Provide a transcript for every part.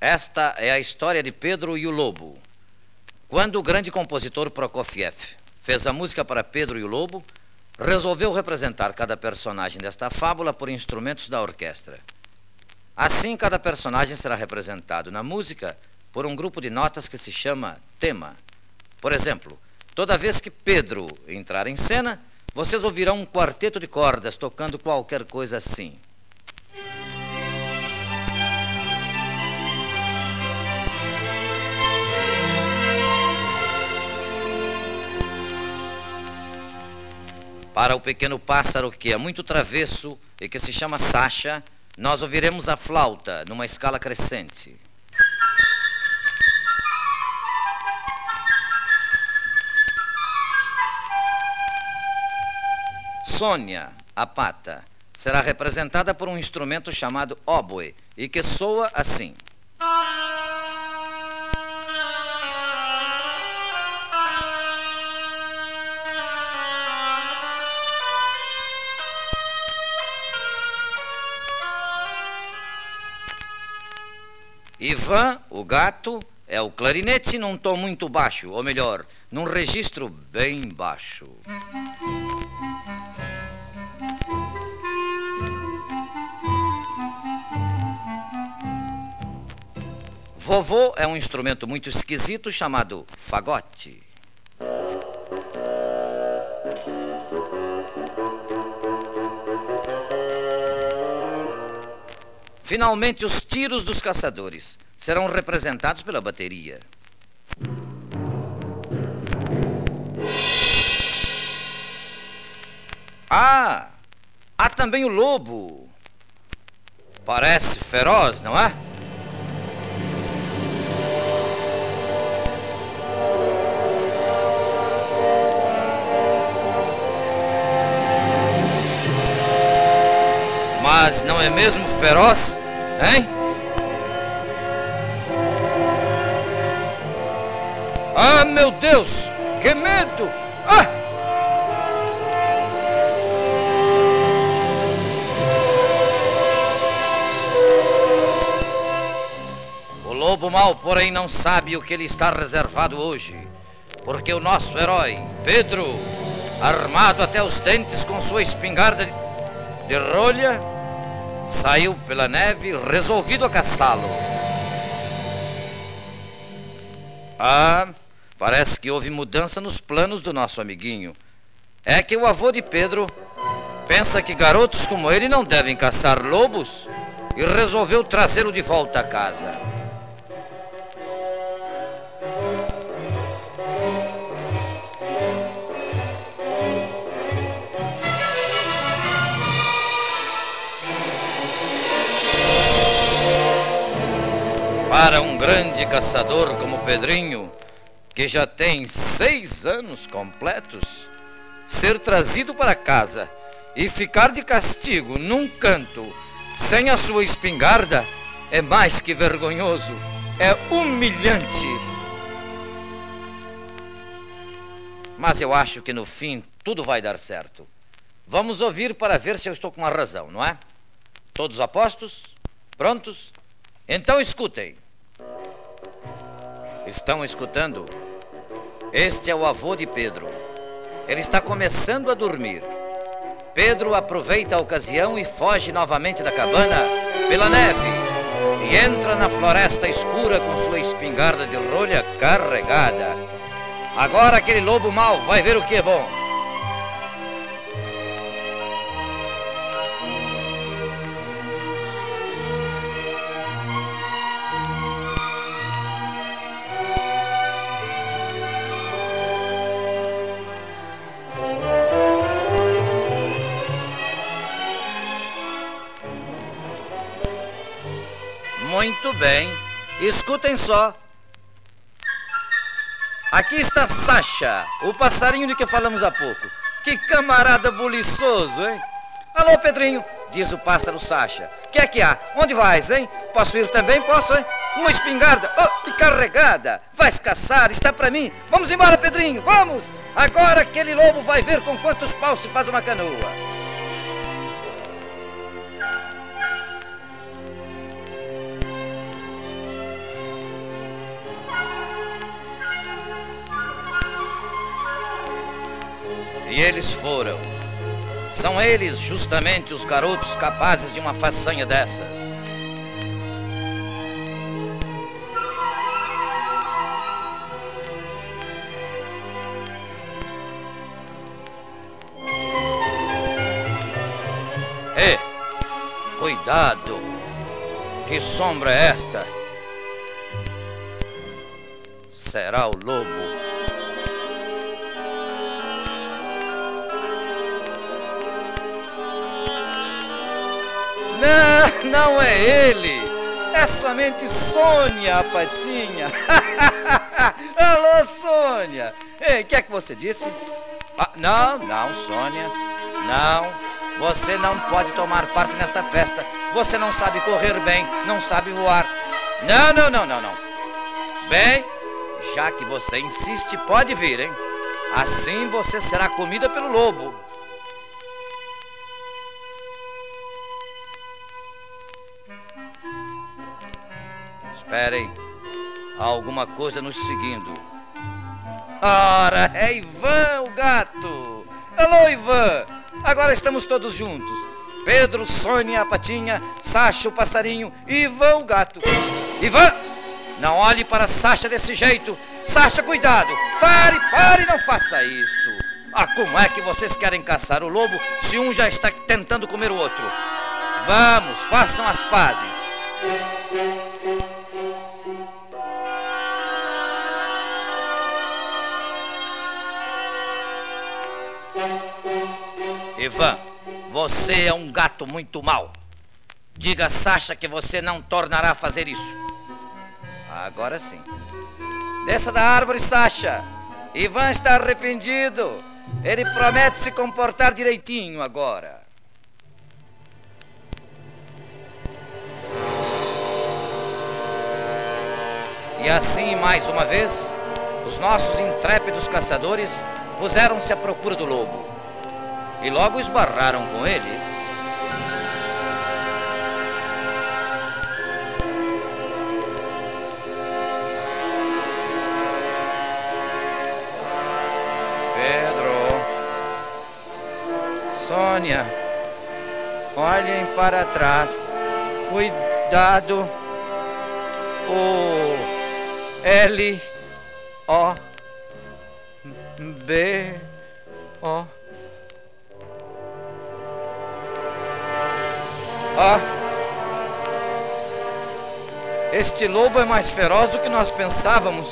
Esta é a história de Pedro e o Lobo. Quando o grande compositor Prokofiev fez a música para Pedro e o Lobo, resolveu representar cada personagem desta fábula por instrumentos da orquestra. Assim, cada personagem será representado na música por um grupo de notas que se chama tema. Por exemplo, toda vez que Pedro entrar em cena, vocês ouvirão um quarteto de cordas tocando qualquer coisa assim. Para o pequeno pássaro que é muito travesso e que se chama Sasha, nós ouviremos a flauta numa escala crescente. Sônia, a pata, será representada por um instrumento chamado oboe e que soa assim. Ivan, o gato, é o clarinete num tom muito baixo, ou melhor, num registro bem baixo. Vovô é um instrumento muito esquisito chamado fagote. Finalmente, os tiros dos caçadores serão representados pela bateria. Ah, há também o lobo. Parece feroz, não é? Mas não é mesmo feroz? Hein? Ah, meu Deus! Que medo! Ah! O lobo mau, porém, não sabe o que lhe está reservado hoje. Porque o nosso herói, Pedro, armado até os dentes com sua espingarda de rolha, saiu pela neve resolvido a caçá-lo. Ah, parece que houve mudança nos planos do nosso amiguinho. É que o avô de Pedro pensa que garotos como ele não devem caçar lobos e resolveu trazê-lo de volta a casa. Para um grande caçador como Pedrinho, que já tem seis anos completos, ser trazido para casa e ficar de castigo num canto sem a sua espingarda é mais que vergonhoso, é humilhante. Mas eu acho que no fim tudo vai dar certo. Vamos ouvir para ver se eu estou com a razão, não é? Todos apostos? Prontos? Então escutem. Estão escutando? Este é o avô de Pedro. Ele está começando a dormir. Pedro aproveita a ocasião e foge novamente da cabana pela neve e entra na floresta escura com sua espingarda de rolha carregada. Agora aquele lobo mau vai ver o que é bom. Muito bem. Escutem só. Aqui está Sasha, o passarinho de que falamos há pouco. Que camarada buliçoso, hein? Alô, Pedrinho, diz o pássaro Sasha. Que é que há? Onde vais, hein? Posso ir também? Posso, hein? Uma espingarda, oh, e carregada. Vais caçar, está para mim. Vamos embora, Pedrinho, vamos! Agora aquele lobo vai ver com quantos paus se faz uma canoa. E eles foram. São eles justamente os garotos capazes de uma façanha dessas. Ei, cuidado! Que sombra é esta? Será o lobo. Não, é ele. É somente Sônia, a patinha. Alô, Sônia. Ei, o que é que você disse? Ah, não, não, Sônia. Não. Você não pode tomar parte nesta festa. Você não sabe correr bem, não sabe voar. Não, não, não, não, não. Bem, já que você insiste, pode vir, hein? Assim você será comida pelo lobo. Esperem. Há alguma coisa nos seguindo. Ora, é Ivan, o gato! Alô, Ivan! Agora estamos todos juntos. Pedro, Sônia, a patinha, Sacha, o passarinho Ivan, o gato. Ivan! Não olhe para Sacha desse jeito. Sacha, cuidado! Pare, pare, não faça isso. Ah, como é que vocês querem caçar o lobo se um já está tentando comer o outro? Vamos, façam as pazes. Ivan, você é um gato muito mau. Diga a Sasha que você não tornará a fazer isso. Agora sim. Desça da árvore, Sasha. Ivan está arrependido. Ele promete se comportar direitinho agora. E assim, mais uma vez, os nossos intrépidos caçadores puseram-se à procura do lobo. E logo esbarraram com ele. Pedro. Sônia. Olhem para trás. Cuidado. O L O B O Ah, este lobo é mais feroz do que nós pensávamos.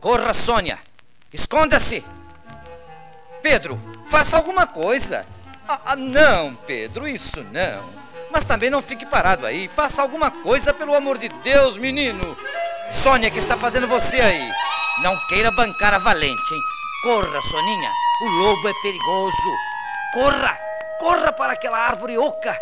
Corra, Sônia! Esconda-se! Pedro, faça alguma coisa! Ah, ah, não, Pedro, isso não. Mas também não fique parado aí. Faça alguma coisa, pelo amor de Deus, menino! Sônia, que está fazendo você aí? Não queira bancar a valente, hein? Corra, Soninha. O lobo é perigoso. Corra! Corra para aquela árvore oca.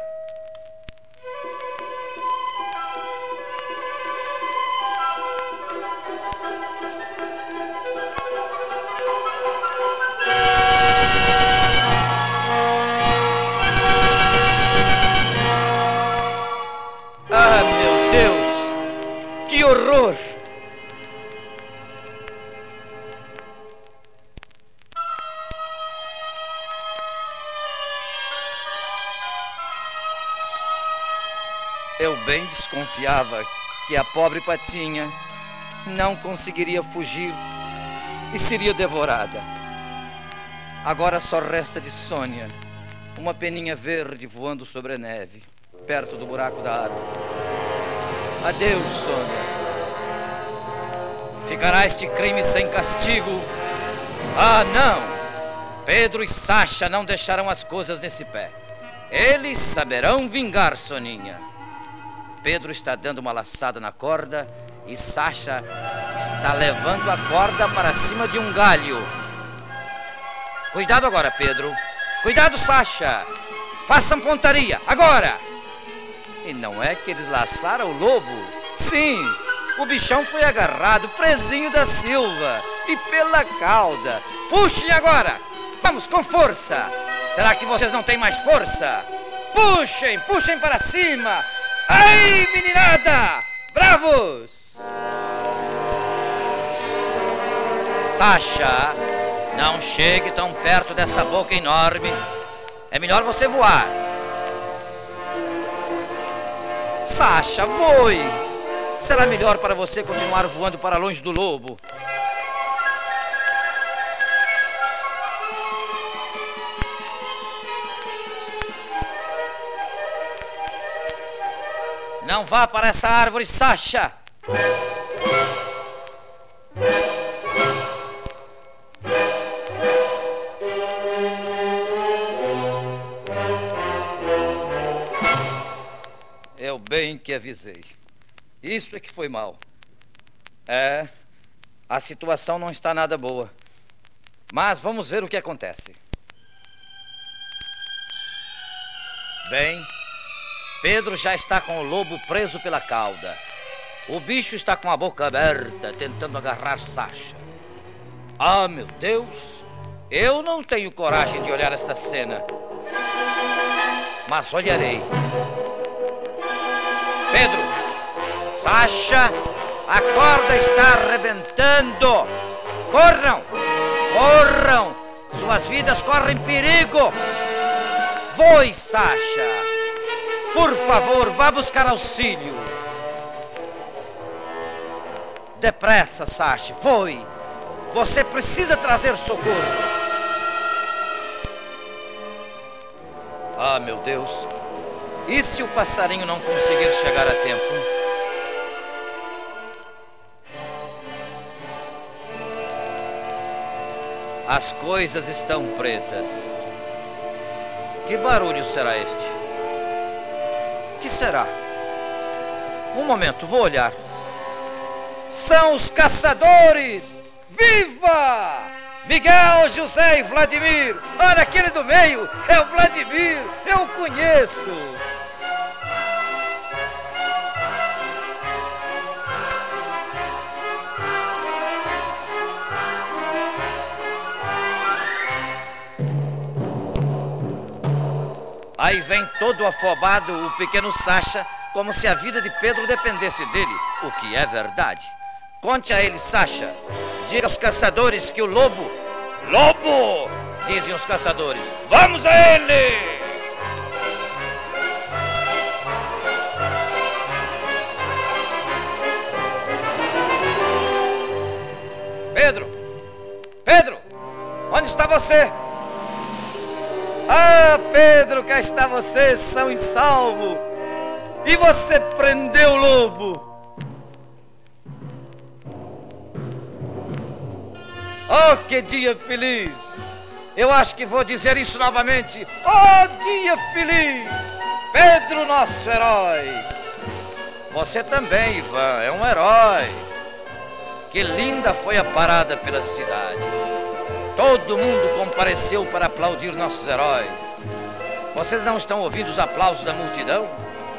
Desconfiava que a pobre patinha não conseguiria fugir e seria devorada. Agora só resta de Sônia uma peninha verde voando sobre a neve, perto do buraco da árvore. Adeus, Sônia. Ficará este crime sem castigo? Ah, não! Pedro e Sacha não deixarão as coisas nesse pé. Eles saberão vingar Soninha. Pedro está dando uma laçada na corda e Sacha está levando a corda para cima de um galho. Cuidado agora, Pedro. Cuidado, Sacha. Façam pontaria, agora! E não é que eles laçaram o lobo? Sim, o bichão foi agarrado, presinho da Silva, e pela cauda. Puxem agora! Vamos com força! Será que vocês não têm mais força? Puxem, puxem para cima! Ai, meninada! Bravos! Sasha, não chegue tão perto dessa boca enorme. É melhor você voar. Sasha, voe! Será melhor para você continuar voando para longe do lobo. Não vá para essa árvore, Sasha! Eu bem que avisei. Isso é que foi mal. É, a situação não está nada boa. Mas vamos ver o que acontece. Bem, Pedro já está com o lobo preso pela cauda. O bicho está com a boca aberta, tentando agarrar Sasha. Ah, meu Deus! Eu não tenho coragem de olhar esta cena. Mas olharei. Pedro! Sasha! A corda está arrebentando! Corram! Corram! Suas vidas correm perigo! Voe, Sasha! Por favor, vá buscar auxílio. Depressa, Sashi, foi. Você precisa trazer socorro. Ah, meu Deus. E se o passarinho não conseguir chegar a tempo? As coisas estão pretas. Que barulho será este? Que será? Um momento, vou olhar. São os caçadores! Viva! Miguel, José e Vladimir! Olha aquele do meio! É o Vladimir! Eu conheço! Aí vem todo afobado o pequeno Sacha, como se a vida de Pedro dependesse dele, o que é verdade. Conte a ele, Sacha. Diga aos caçadores que o lobo. Lobo! Dizem os caçadores. Vamos a ele! Pedro! Pedro! Onde está você? Ah, Pedro, cá está você, são e salvo. E você prendeu o lobo. Oh, que dia feliz! Eu acho que vou dizer isso novamente. Oh, dia feliz! Pedro, nosso herói. Você também, Ivan, é um herói. Que linda foi a parada pela cidade. Todo mundo compareceu para aplaudir nossos heróis. Vocês não estão ouvindo os aplausos da multidão?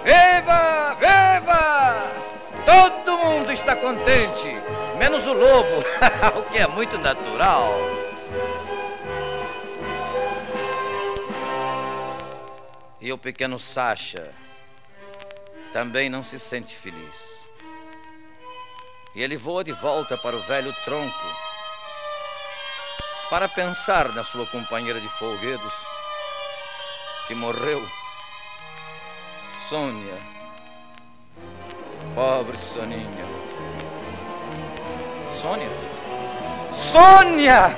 Viva! Viva! Todo mundo está contente, menos o lobo, o que é muito natural. E o pequeno Sacha também não se sente feliz. E ele voa de volta para o velho tronco para pensar na sua companheira de folguedos que morreu. Sônia. Pobre Soninha. Sônia? Sônia!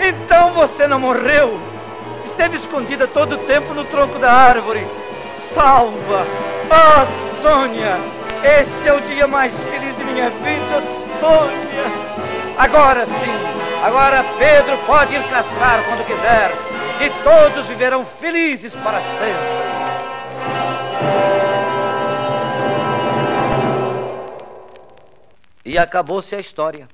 Então você não morreu! Esteve escondida todo o tempo no tronco da árvore. Salva! Ah, Sônia! Este é o dia mais feliz de minha vida, Sônia! Agora sim! Agora Pedro pode ir caçar quando quiser e todos viverão felizes para sempre. E acabou-se a história.